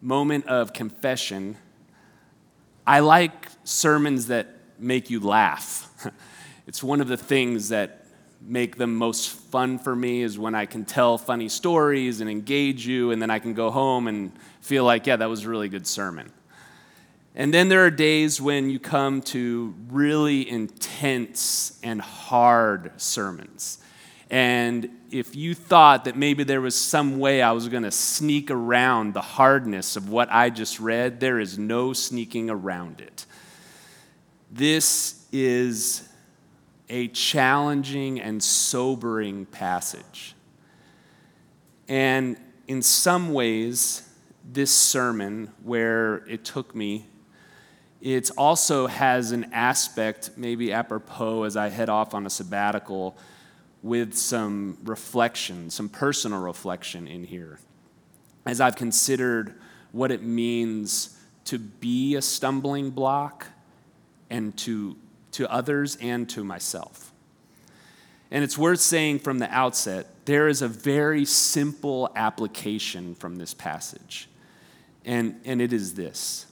moment of confession, I like sermons that make you laugh. it's one of the things that make them most fun for me is when I can tell funny stories and engage you, and then I can go home and feel like, yeah, that was a really good sermon. And then there are days when you come to really intense and hard sermons. And if you thought that maybe there was some way I was going to sneak around the hardness of what I just read, there is no sneaking around it. This is a challenging and sobering passage. And in some ways, this sermon, where it took me, it also has an aspect, maybe apropos as I head off on a sabbatical, with some reflection, some personal reflection in here. As I've considered what it means to be a stumbling block and to, to others and to myself. And it's worth saying from the outset there is a very simple application from this passage, and, and it is this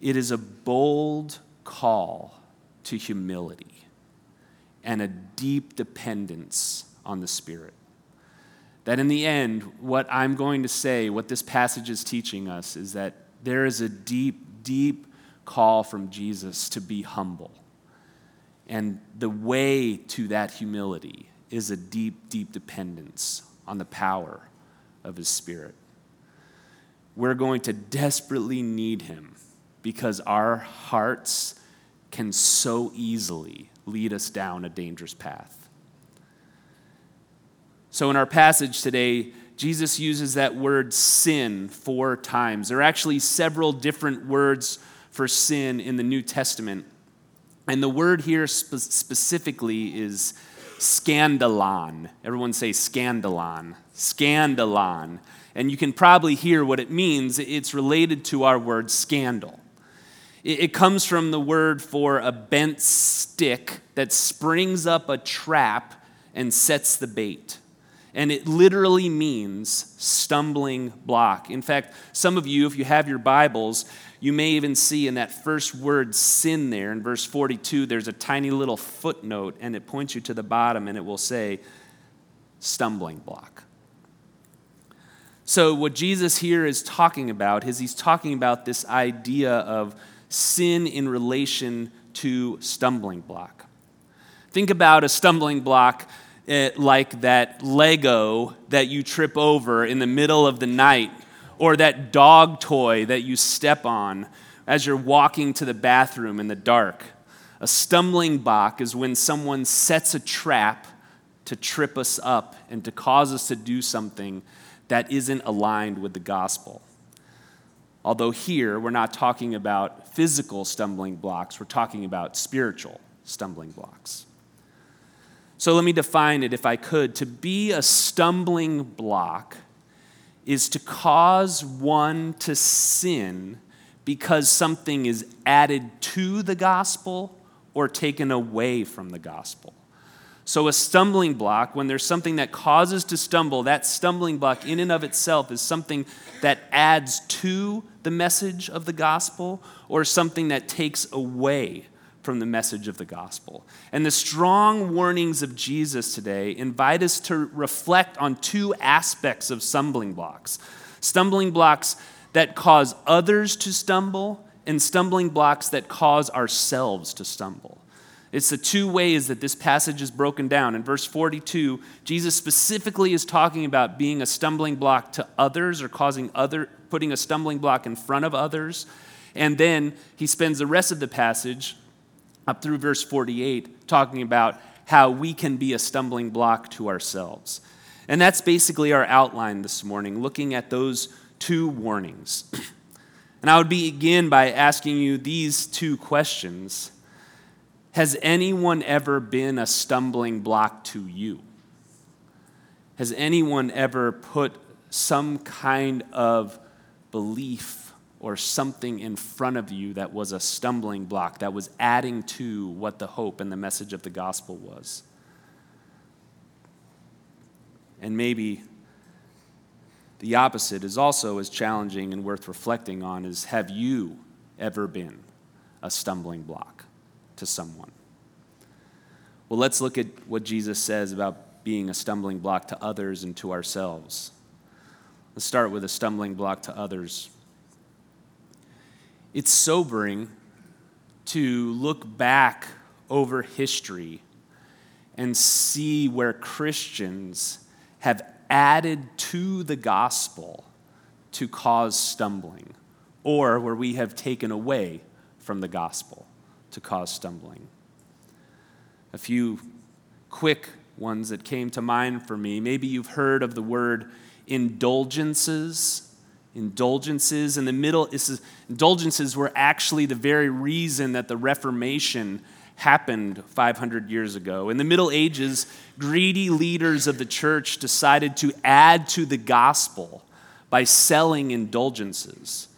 it is a bold call to humility and a deep dependence on the Spirit. That in the end, what I'm going to say, what this passage is teaching us, is that there is a deep, deep call from Jesus to be humble. And the way to that humility is a deep, deep dependence on the power of His Spirit. We're going to desperately need Him because our hearts can so easily lead us down a dangerous path. So, in our passage today, Jesus uses that word sin four times. There are actually several different words for sin in the New Testament. And the word here spe- specifically is scandalon. Everyone say scandalon. Scandalon. And you can probably hear what it means. It's related to our word scandal. It comes from the word for a bent stick that springs up a trap and sets the bait. And it literally means stumbling block. In fact, some of you, if you have your Bibles, you may even see in that first word sin there in verse 42, there's a tiny little footnote and it points you to the bottom and it will say stumbling block. So, what Jesus here is talking about is he's talking about this idea of sin in relation to stumbling block. Think about a stumbling block eh, like that Lego that you trip over in the middle of the night, or that dog toy that you step on as you're walking to the bathroom in the dark. A stumbling block is when someone sets a trap to trip us up and to cause us to do something that isn't aligned with the gospel. Although here, we're not talking about physical stumbling blocks, we're talking about spiritual stumbling blocks. So let me define it if I could. To be a stumbling block is to cause one to sin because something is added to the gospel or taken away from the gospel. So, a stumbling block, when there's something that causes to stumble, that stumbling block in and of itself is something that adds to the message of the gospel or something that takes away from the message of the gospel. And the strong warnings of Jesus today invite us to reflect on two aspects of stumbling blocks stumbling blocks that cause others to stumble, and stumbling blocks that cause ourselves to stumble. It's the two ways that this passage is broken down. In verse 42, Jesus specifically is talking about being a stumbling block to others or causing other putting a stumbling block in front of others. And then he spends the rest of the passage up through verse 48 talking about how we can be a stumbling block to ourselves. And that's basically our outline this morning, looking at those two warnings. And I would begin by asking you these two questions has anyone ever been a stumbling block to you? Has anyone ever put some kind of belief or something in front of you that was a stumbling block, that was adding to what the hope and the message of the gospel was? And maybe The opposite is also as challenging and worth reflecting on is have you ever been a stumbling block to someone? Well, let's look at what Jesus says about being a stumbling block to others and to ourselves. Let's start with a stumbling block to others. It's sobering to look back over history and see where Christians have added to the gospel to cause stumbling, or where we have taken away from the gospel to cause stumbling. A few quick ones that came to mind for me. Maybe you've heard of the word indulgences. Indulgences in the middle, is, indulgences were actually the very reason that the Reformation happened 500 years ago. In the Middle Ages, greedy leaders of the church decided to add to the gospel by selling indulgences.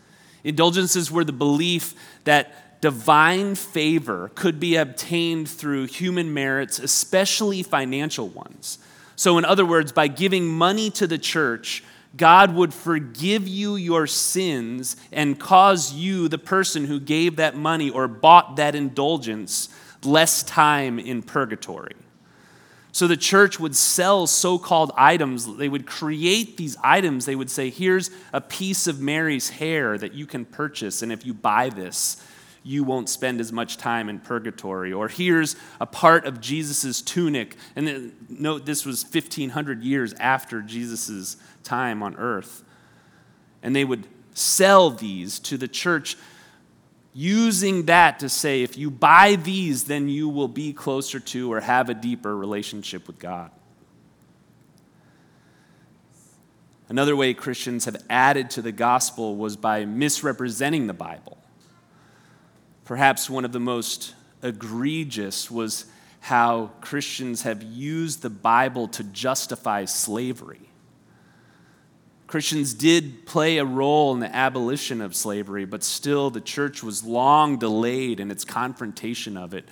Indulgences were the belief that divine favor could be obtained through human merits, especially financial ones. So, in other words, by giving money to the church, God would forgive you your sins and cause you, the person who gave that money or bought that indulgence, less time in purgatory. So the church would sell so called items. They would create these items. They would say, Here's a piece of Mary's hair that you can purchase, and if you buy this, you won't spend as much time in purgatory. Or here's a part of Jesus' tunic. And then, note this was 1,500 years after Jesus' time on earth. And they would sell these to the church using that to say, if you buy these, then you will be closer to or have a deeper relationship with God. Another way Christians have added to the gospel was by misrepresenting the Bible. Perhaps one of the most egregious was how Christians have used the Bible to justify slavery. Christians did play a role in the abolition of slavery, but still the church was long delayed in its confrontation of it.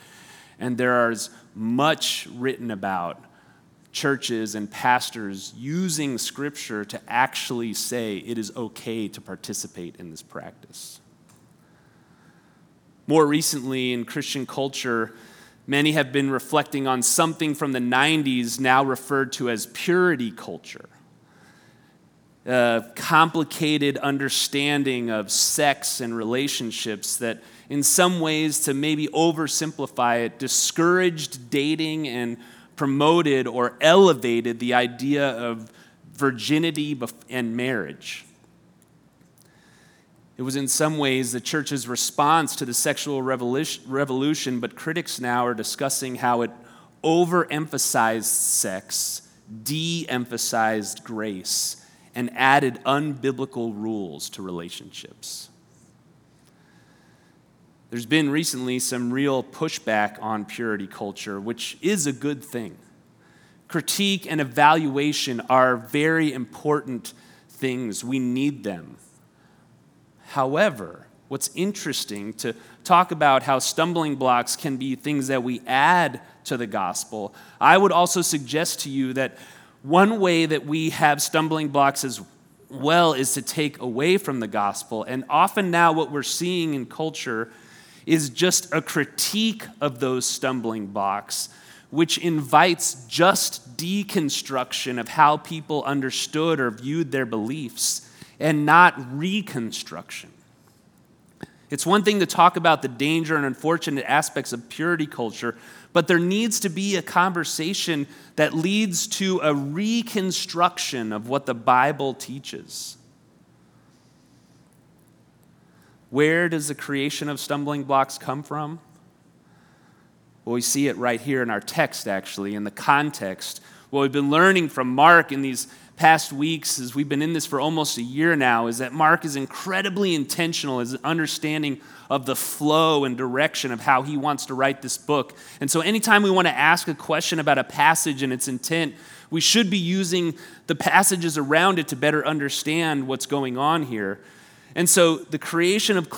And there is much written about churches and pastors using scripture to actually say it is okay to participate in this practice. More recently, in Christian culture, many have been reflecting on something from the 90s now referred to as purity culture A complicated understanding of sex and relationships that, in some ways, to maybe oversimplify it, discouraged dating and promoted or elevated the idea of virginity and marriage. It was in some ways the church's response to the sexual revolution, but critics now are discussing how it overemphasized sex, de emphasized grace, and added unbiblical rules to relationships. There's been recently some real pushback on purity culture, which is a good thing. Critique and evaluation are very important things. We need them. However, what's interesting to talk about how stumbling blocks can be things that we add to the gospel, I would also suggest to you that one way that we have stumbling blocks as well is to take away from the gospel. And often now, what we're seeing in culture is just a critique of those stumbling blocks, which invites just deconstruction of how people understood or viewed their beliefs and not reconstruction. It's one thing to talk about the danger and unfortunate aspects of purity culture, but there needs to be a conversation that leads to a reconstruction of what the Bible teaches. Where does the creation of stumbling blocks come from? Well, we see it right here in our text, actually, in the context. What we've been learning from Mark in these past weeks, as we've been in this for almost a year now, is that Mark is incredibly intentional as an understanding of the flow and direction of how he wants to write this book. And so, anytime we want to ask a question about a passage and its intent, we should be using the passages around it to better understand what's going on here. And so, the creation of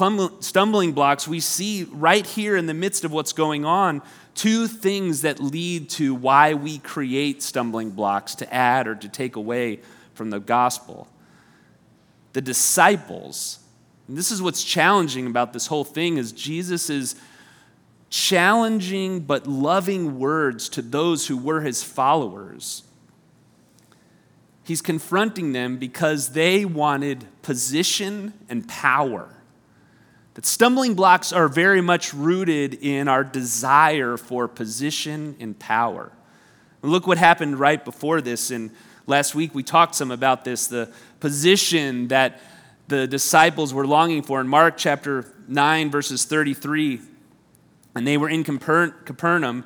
stumbling blocks, we see right here in the midst of what's going on two things that lead to why we create stumbling blocks to add or to take away from the gospel. the disciples. And this is what's challenging about this whole thing is Jesus is challenging but loving words to those who were his followers. He's confronting them because they wanted position and power. That stumbling blocks are very much rooted in our desire for position and power. And look what happened right before this. And last week we talked some about this the position that the disciples were longing for. In Mark chapter 9, verses 33, and they were in Capernaum,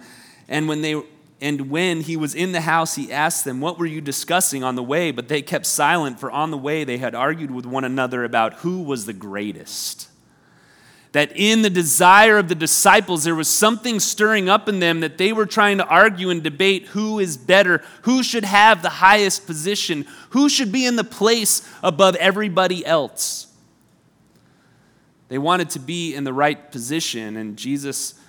and when they and when he was in the house, he asked them, What were you discussing on the way? But they kept silent, for on the way they had argued with one another about who was the greatest that in the desire of the disciples, there was something stirring up in them that they were trying to argue and debate who is better, who should have the highest position, who should be in the place above everybody else. They wanted to be in the right position, and Jesus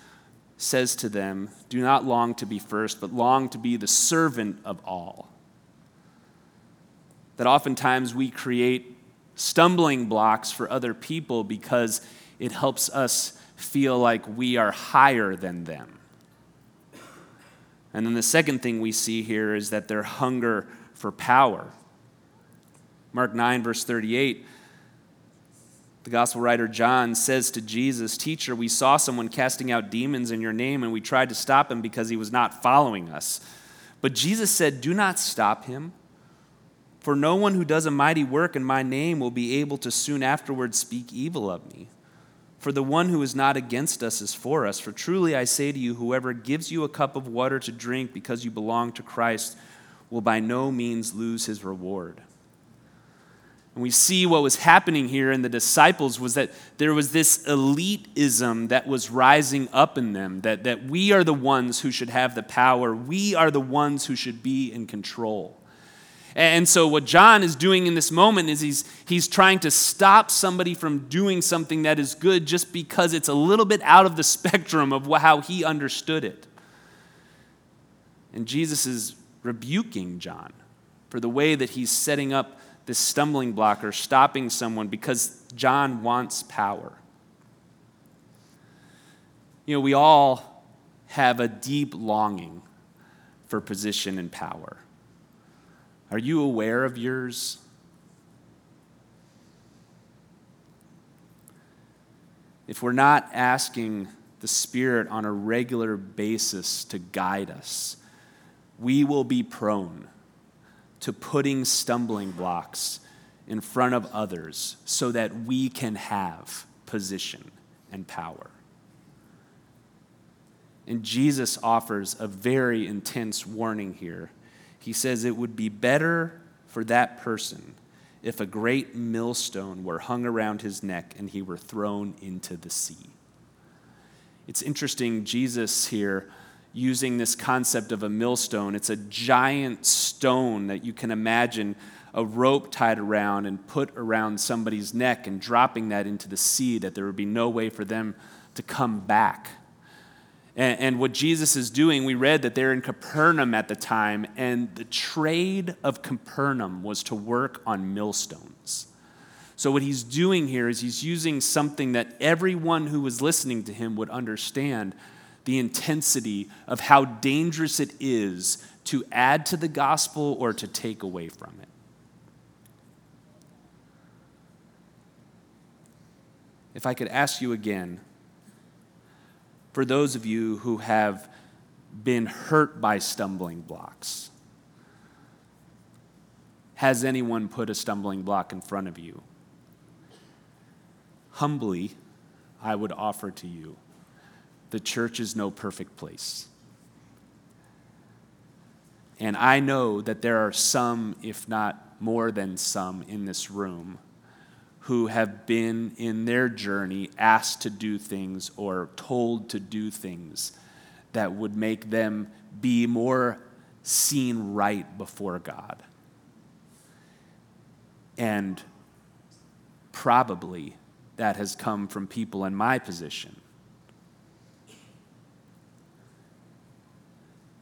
says to them, Do not long to be first, but long to be the servant of all. That oftentimes we create stumbling blocks for other people because it helps us feel like we are higher than them. And then the second thing we see here is that their hunger for power. Mark 9, verse 38, the gospel writer John says to Jesus, Teacher, we saw someone casting out demons in your name, and we tried to stop him because he was not following us. But Jesus said, Do not stop him. For no one who does a mighty work in my name will be able to soon afterwards speak evil of me. For the one who is not against us is for us. For truly I say to you, whoever gives you a cup of water to drink because you belong to Christ will by no means lose his reward. And we see what was happening here in the disciples was that there was this elitism that was rising up in them, that, that we are the ones who should have the power, we are the ones who should be in control. And so, what John is doing in this moment is he's, he's trying to stop somebody from doing something that is good just because it's a little bit out of the spectrum of how he understood it. And Jesus is rebuking John for the way that he's setting up this stumbling block or stopping someone because John wants power. You know, we all have a deep longing for position and power. Are you aware of yours? If we're not asking the Spirit on a regular basis to guide us, we will be prone to putting stumbling blocks in front of others so that we can have position and power. And Jesus offers a very intense warning here he says it would be better for that person if a great millstone were hung around his neck and he were thrown into the sea. It's interesting, Jesus here using this concept of a millstone. It's a giant stone that you can imagine a rope tied around and put around somebody's neck and dropping that into the sea, that there would be no way for them to come back. And, and what Jesus is doing, we read that they're in Capernaum at the time, and the trade of Capernaum was to work on millstones. So, what he's doing here is he's using something that everyone who was listening to him would understand the intensity of how dangerous it is to add to the gospel or to take away from it. If I could ask you again, for those of you who have been hurt by stumbling blocks. Has anyone put a stumbling block in front of you? Humbly, I would offer to you the church is no perfect place. And I know that there are some, if not more than some, in this room who have been in their journey asked to do things or told to do things that would make them be more seen right before God. And probably that has come from people in my position.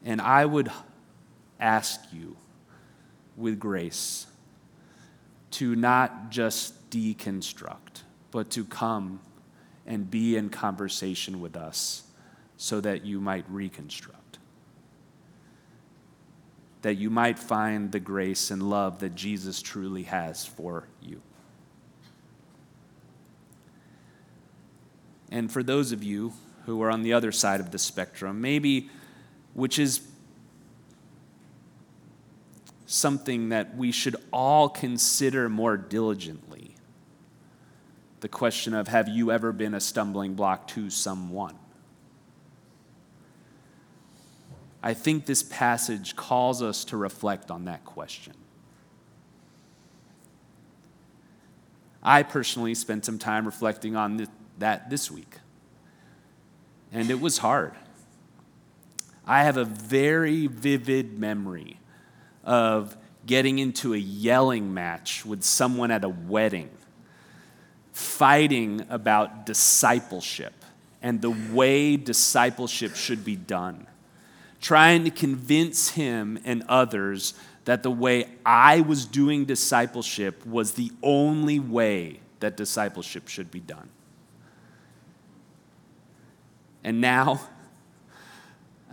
And I would ask you with grace to not just deconstruct, but to come and be in conversation with us so that you might reconstruct. That you might find the grace and love that Jesus truly has for you. And for those of you who are on the other side of the spectrum, maybe which is something that we should all consider more diligently. The question of have you ever been a stumbling block to someone? I think this passage calls us to reflect on that question. I personally spent some time reflecting on that this week, and it was hard. I have a very vivid memory of getting into a yelling match with someone at a wedding, fighting about discipleship and the way discipleship should be done, trying to convince him and others that the way I was doing discipleship was the only way that discipleship should be done. And now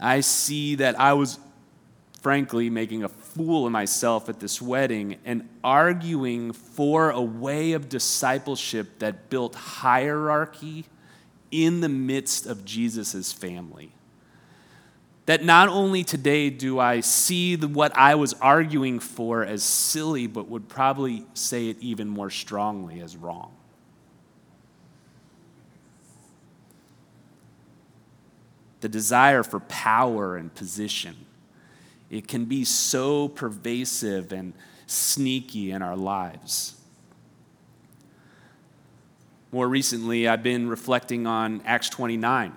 I see that I was frankly making a fool of myself at this wedding and arguing for a way of discipleship that built hierarchy in the midst of Jesus' family. That not only today do I see the, what I was arguing for as silly, but would probably say it even more strongly as wrong. The desire for power and position it can be so pervasive and sneaky in our lives. More recently, I've been reflecting on Acts 29,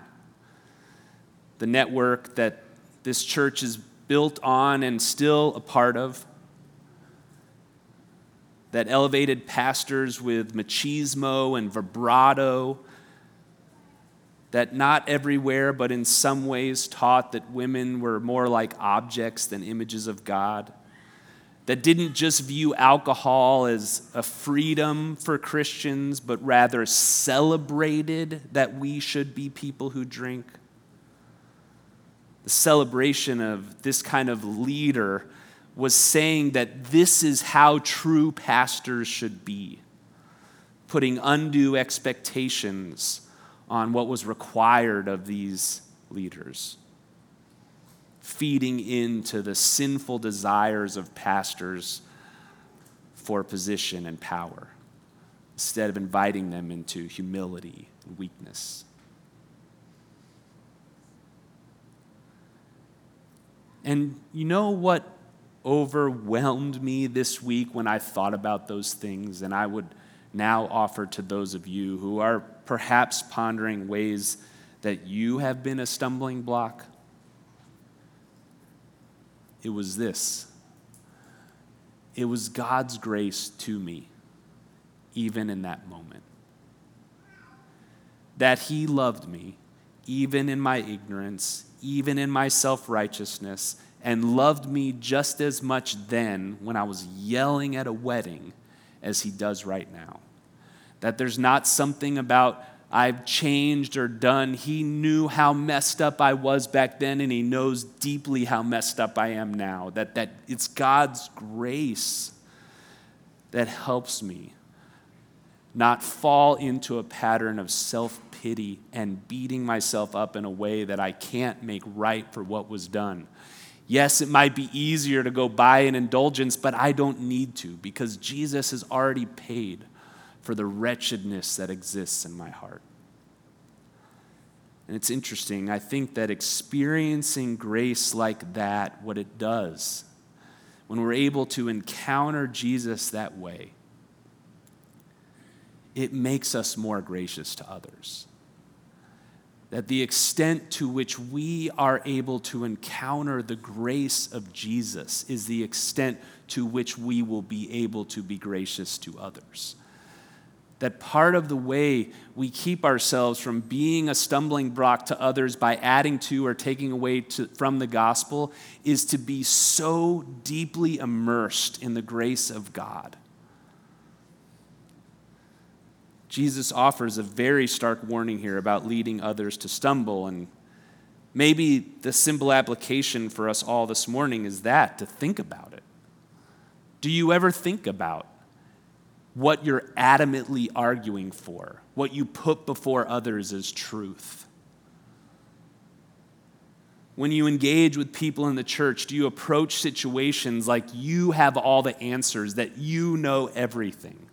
the network that this church is built on and still a part of. That elevated pastors with machismo and vibrato that not everywhere, but in some ways taught that women were more like objects than images of God, that didn't just view alcohol as a freedom for Christians, but rather celebrated that we should be people who drink. The celebration of this kind of leader was saying that this is how true pastors should be, putting undue expectations on what was required of these leaders, feeding into the sinful desires of pastors for position and power, instead of inviting them into humility and weakness. And you know what overwhelmed me this week when I thought about those things? And I would now offer to those of you who are perhaps pondering ways that you have been a stumbling block? It was this it was God's grace to me, even in that moment. That He loved me, even in my ignorance, even in my self righteousness, and loved me just as much then when I was yelling at a wedding as He does right now that there's not something about I've changed or done. He knew how messed up I was back then, and He knows deeply how messed up I am now. That, that it's God's grace that helps me not fall into a pattern of self pity and beating myself up in a way that I can't make right for what was done. Yes, it might be easier to go buy an indulgence, but I don't need to because Jesus has already paid for the wretchedness that exists in my heart. And it's interesting. I think that experiencing grace like that, what it does, when we're able to encounter Jesus that way, it makes us more gracious to others. That the extent to which we are able to encounter the grace of Jesus is the extent to which we will be able to be gracious to others that part of the way we keep ourselves from being a stumbling block to others by adding to or taking away to, from the gospel is to be so deeply immersed in the grace of God Jesus offers a very stark warning here about leading others to stumble. And maybe the simple application for us all this morning is that to think about it. Do you ever think about what you're adamantly arguing for, what you put before others as truth? When you engage with people in the church, do you approach situations like you have all the answers, that you know everything?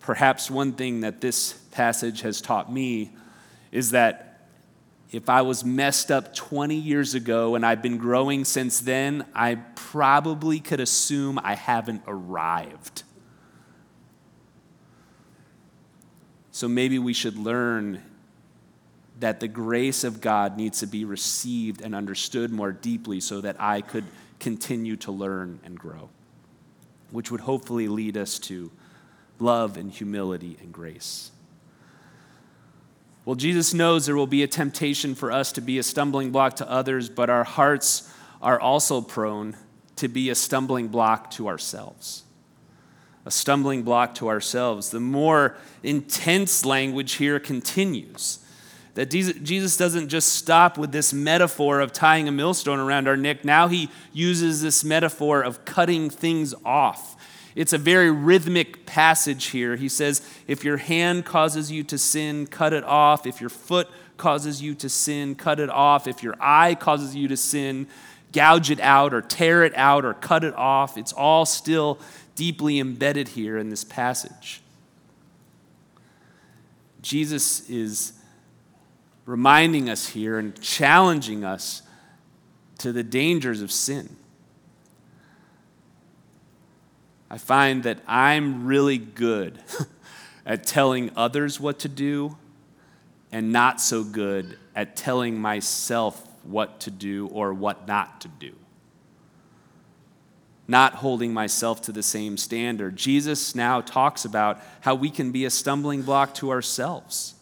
Perhaps one thing that this passage has taught me is that if I was messed up 20 years ago and I've been growing since then, I probably could assume I haven't arrived. So maybe we should learn that the grace of God needs to be received and understood more deeply so that I could continue to learn and grow, which would hopefully lead us to love and humility and grace. Well, Jesus knows there will be a temptation for us to be a stumbling block to others, but our hearts are also prone to be a stumbling block to ourselves. A stumbling block to ourselves. The more intense language here continues. That Jesus doesn't just stop with this metaphor of tying a millstone around our neck. Now he uses this metaphor of cutting things off it's a very rhythmic passage here. He says, If your hand causes you to sin, cut it off. If your foot causes you to sin, cut it off. If your eye causes you to sin, gouge it out or tear it out or cut it off. It's all still deeply embedded here in this passage. Jesus is reminding us here and challenging us to the dangers of sin. I find that I'm really good at telling others what to do and not so good at telling myself what to do or what not to do. Not holding myself to the same standard. Jesus now talks about how we can be a stumbling block to ourselves.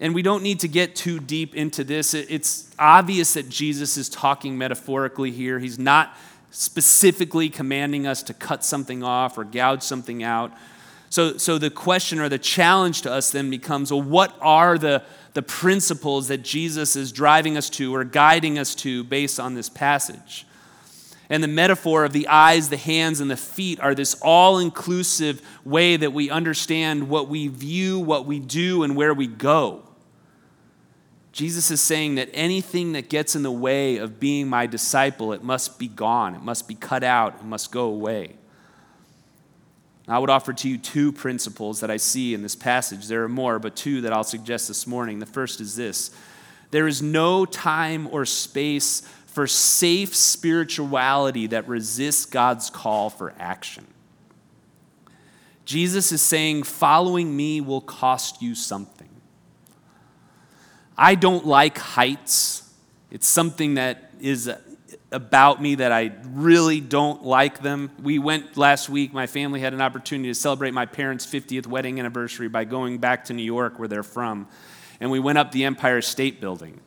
And we don't need to get too deep into this. It's obvious that Jesus is talking metaphorically here. He's not specifically commanding us to cut something off or gouge something out. So, so the question or the challenge to us then becomes well, what are the, the principles that Jesus is driving us to or guiding us to based on this passage? And the metaphor of the eyes, the hands, and the feet are this all inclusive way that we understand what we view, what we do, and where we go. Jesus is saying that anything that gets in the way of being my disciple, it must be gone. It must be cut out. It must go away. I would offer to you two principles that I see in this passage. There are more, but two that I'll suggest this morning. The first is this there is no time or space for safe spirituality that resists God's call for action. Jesus is saying, following me will cost you something. I don't like heights. It's something that is about me that I really don't like them. We went last week, my family had an opportunity to celebrate my parents' 50th wedding anniversary by going back to New York, where they're from. And we went up the Empire State Building.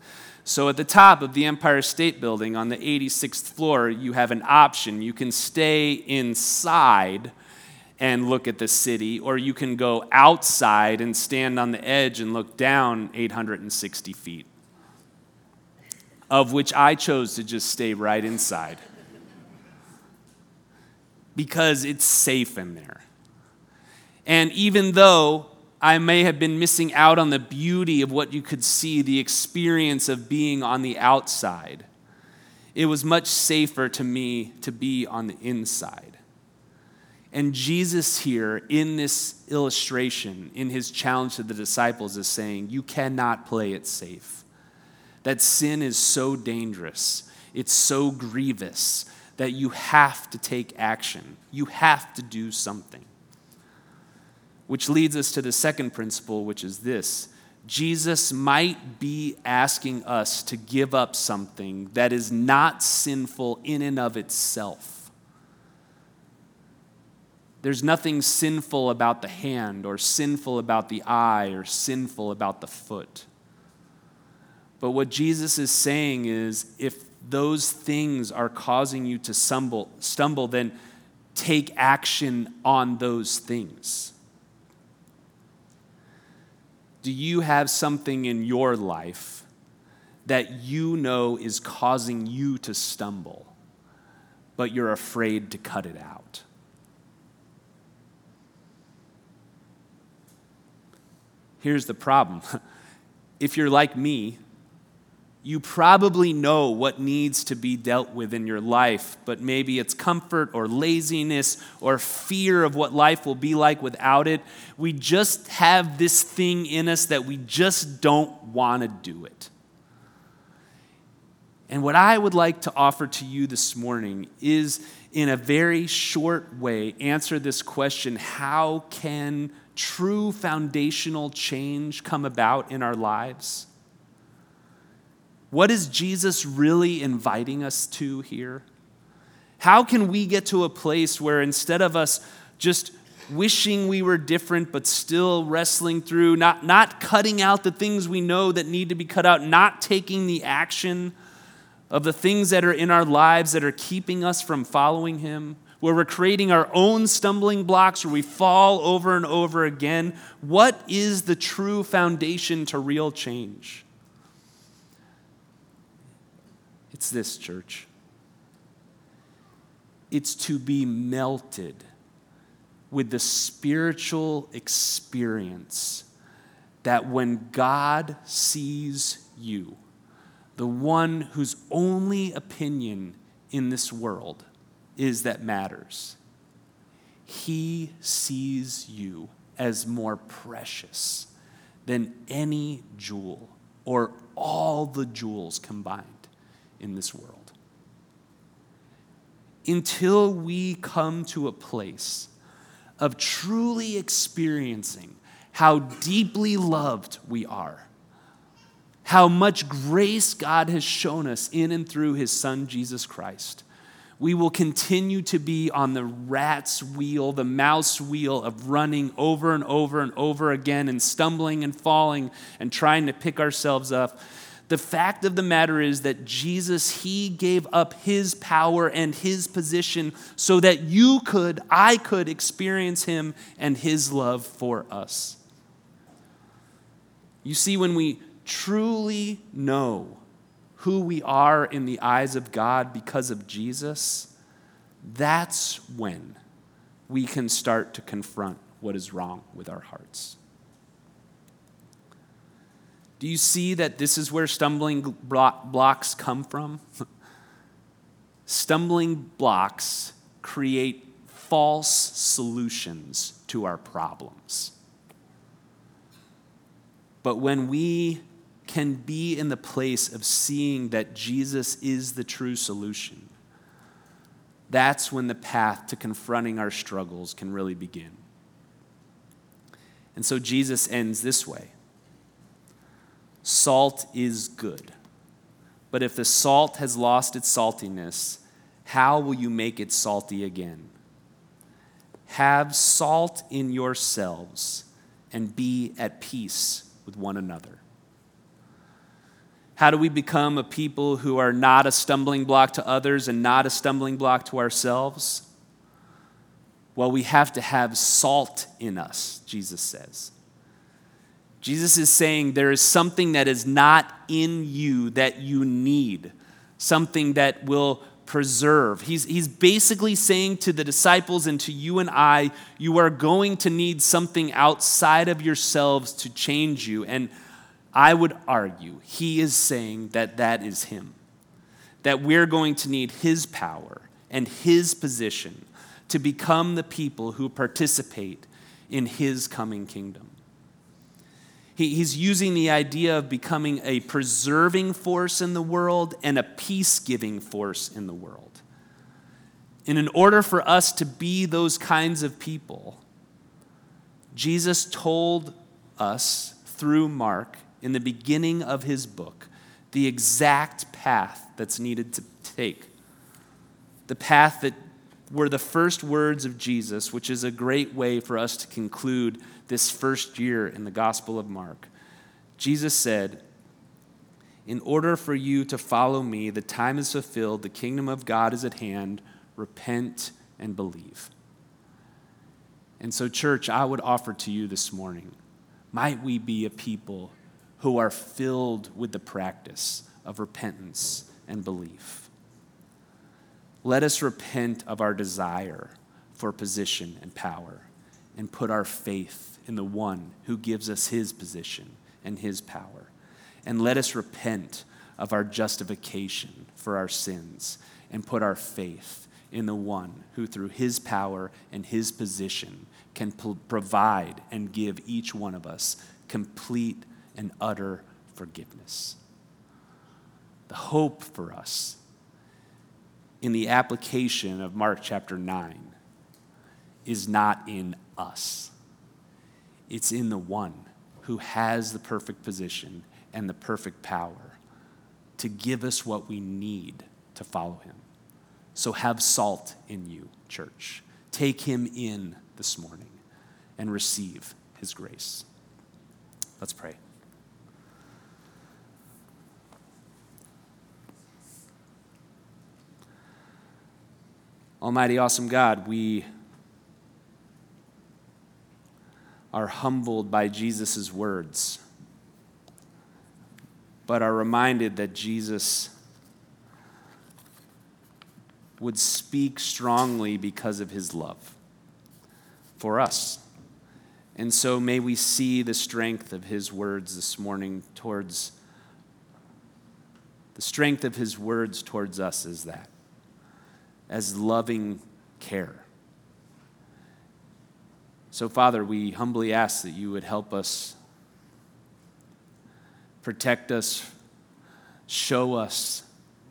So, at the top of the Empire State Building on the 86th floor, you have an option. You can stay inside and look at the city, or you can go outside and stand on the edge and look down 860 feet, of which I chose to just stay right inside because it's safe in there. And even though I may have been missing out on the beauty of what you could see, the experience of being on the outside, it was much safer to me to be on the inside. And Jesus, here in this illustration, in his challenge to the disciples, is saying, You cannot play it safe. That sin is so dangerous, it's so grievous that you have to take action. You have to do something. Which leads us to the second principle, which is this Jesus might be asking us to give up something that is not sinful in and of itself there's nothing sinful about the hand, or sinful about the eye, or sinful about the foot. But what Jesus is saying is if those things are causing you to stumble, stumble then take action on those things? Do you have something in your life that you know is causing you to stumble, but you're afraid to cut it out? Here's the problem. If you're like me, you probably know what needs to be dealt with in your life, but maybe it's comfort or laziness or fear of what life will be like without it. We just have this thing in us that we just don't want to do it. And what I would like to offer to you this morning is, in a very short way, answer this question how can true foundational change come about in our lives? What is Jesus really inviting us to here? How can we get to a place where instead of us just wishing we were different but still wrestling through, not, not cutting out the things we know that need to be cut out, not taking the action of the things that are in our lives that are keeping us from following Him, where we're creating our own stumbling blocks, where we fall over and over again? What is the true foundation to real change? It's this, church. It's to be melted with the spiritual experience that when God sees you, the one whose only opinion in this world is that matters, he sees you as more precious than any jewel or all the jewels combined in this world. Until we come to a place of truly experiencing how deeply loved we are, how much grace God has shown us in and through his Son, Jesus Christ, we will continue to be on the rat's wheel, the mouse wheel of running over and over and over again and stumbling and falling and trying to pick ourselves up the fact of the matter is that Jesus, He gave up His power and His position so that you could, I could experience Him and His love for us. You see, when we truly know who we are in the eyes of God because of Jesus, that's when we can start to confront what is wrong with our hearts. Do you see that this is where stumbling blocks come from? stumbling blocks create false solutions to our problems. But when we can be in the place of seeing that Jesus is the true solution, that's when the path to confronting our struggles can really begin. And so Jesus ends this way Salt is good. But if the salt has lost its saltiness, how will you make it salty again? Have salt in yourselves and be at peace with one another. How do we become a people who are not a stumbling block to others and not a stumbling block to ourselves? Well, we have to have salt in us, Jesus says. Jesus is saying there is something that is not in you that you need, something that will preserve. He's, he's basically saying to the disciples and to you and I, you are going to need something outside of yourselves to change you. And I would argue he is saying that that is him, that we're going to need his power and his position to become the people who participate in his coming kingdom. He, he's using the idea of becoming a preserving force in the world and a peace giving force in the world. And in order for us to be those kinds of people, Jesus told us through Mark in the beginning of his book the exact path that's needed to take. The path that were the first words of Jesus, which is a great way for us to conclude this first year in the Gospel of Mark. Jesus said, In order for you to follow me, the time is fulfilled, the kingdom of God is at hand. Repent and believe. And so, church, I would offer to you this morning might we be a people who are filled with the practice of repentance and belief. Let us repent of our desire for position and power and put our faith in the one who gives us his position and his power. And let us repent of our justification for our sins and put our faith in the one who, through his power and his position, can provide and give each one of us complete and utter forgiveness. The hope for us in the application of Mark chapter 9 is not in us, it's in the one who has the perfect position and the perfect power to give us what we need to follow him. So have salt in you, church. Take him in this morning and receive his grace. Let's pray. Almighty, awesome God, we are humbled by Jesus' words, but are reminded that Jesus would speak strongly because of his love for us. And so may we see the strength of his words this morning towards the strength of his words towards us is that as loving care. So, Father, we humbly ask that you would help us, protect us, show us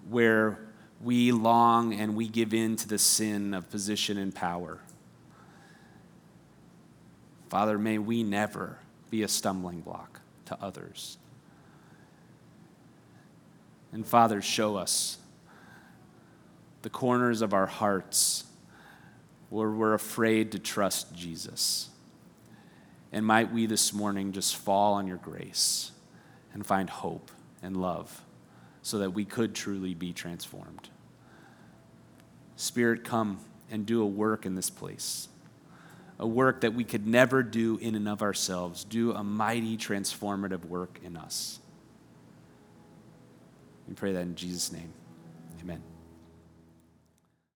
where we long and we give in to the sin of position and power. Father, may we never be a stumbling block to others. And Father, show us the corners of our hearts where we're afraid to trust Jesus. And might we this morning just fall on your grace and find hope and love so that we could truly be transformed. Spirit, come and do a work in this place a work that we could never do in and of ourselves. Do a mighty transformative work in us. We pray that in Jesus' name. Amen.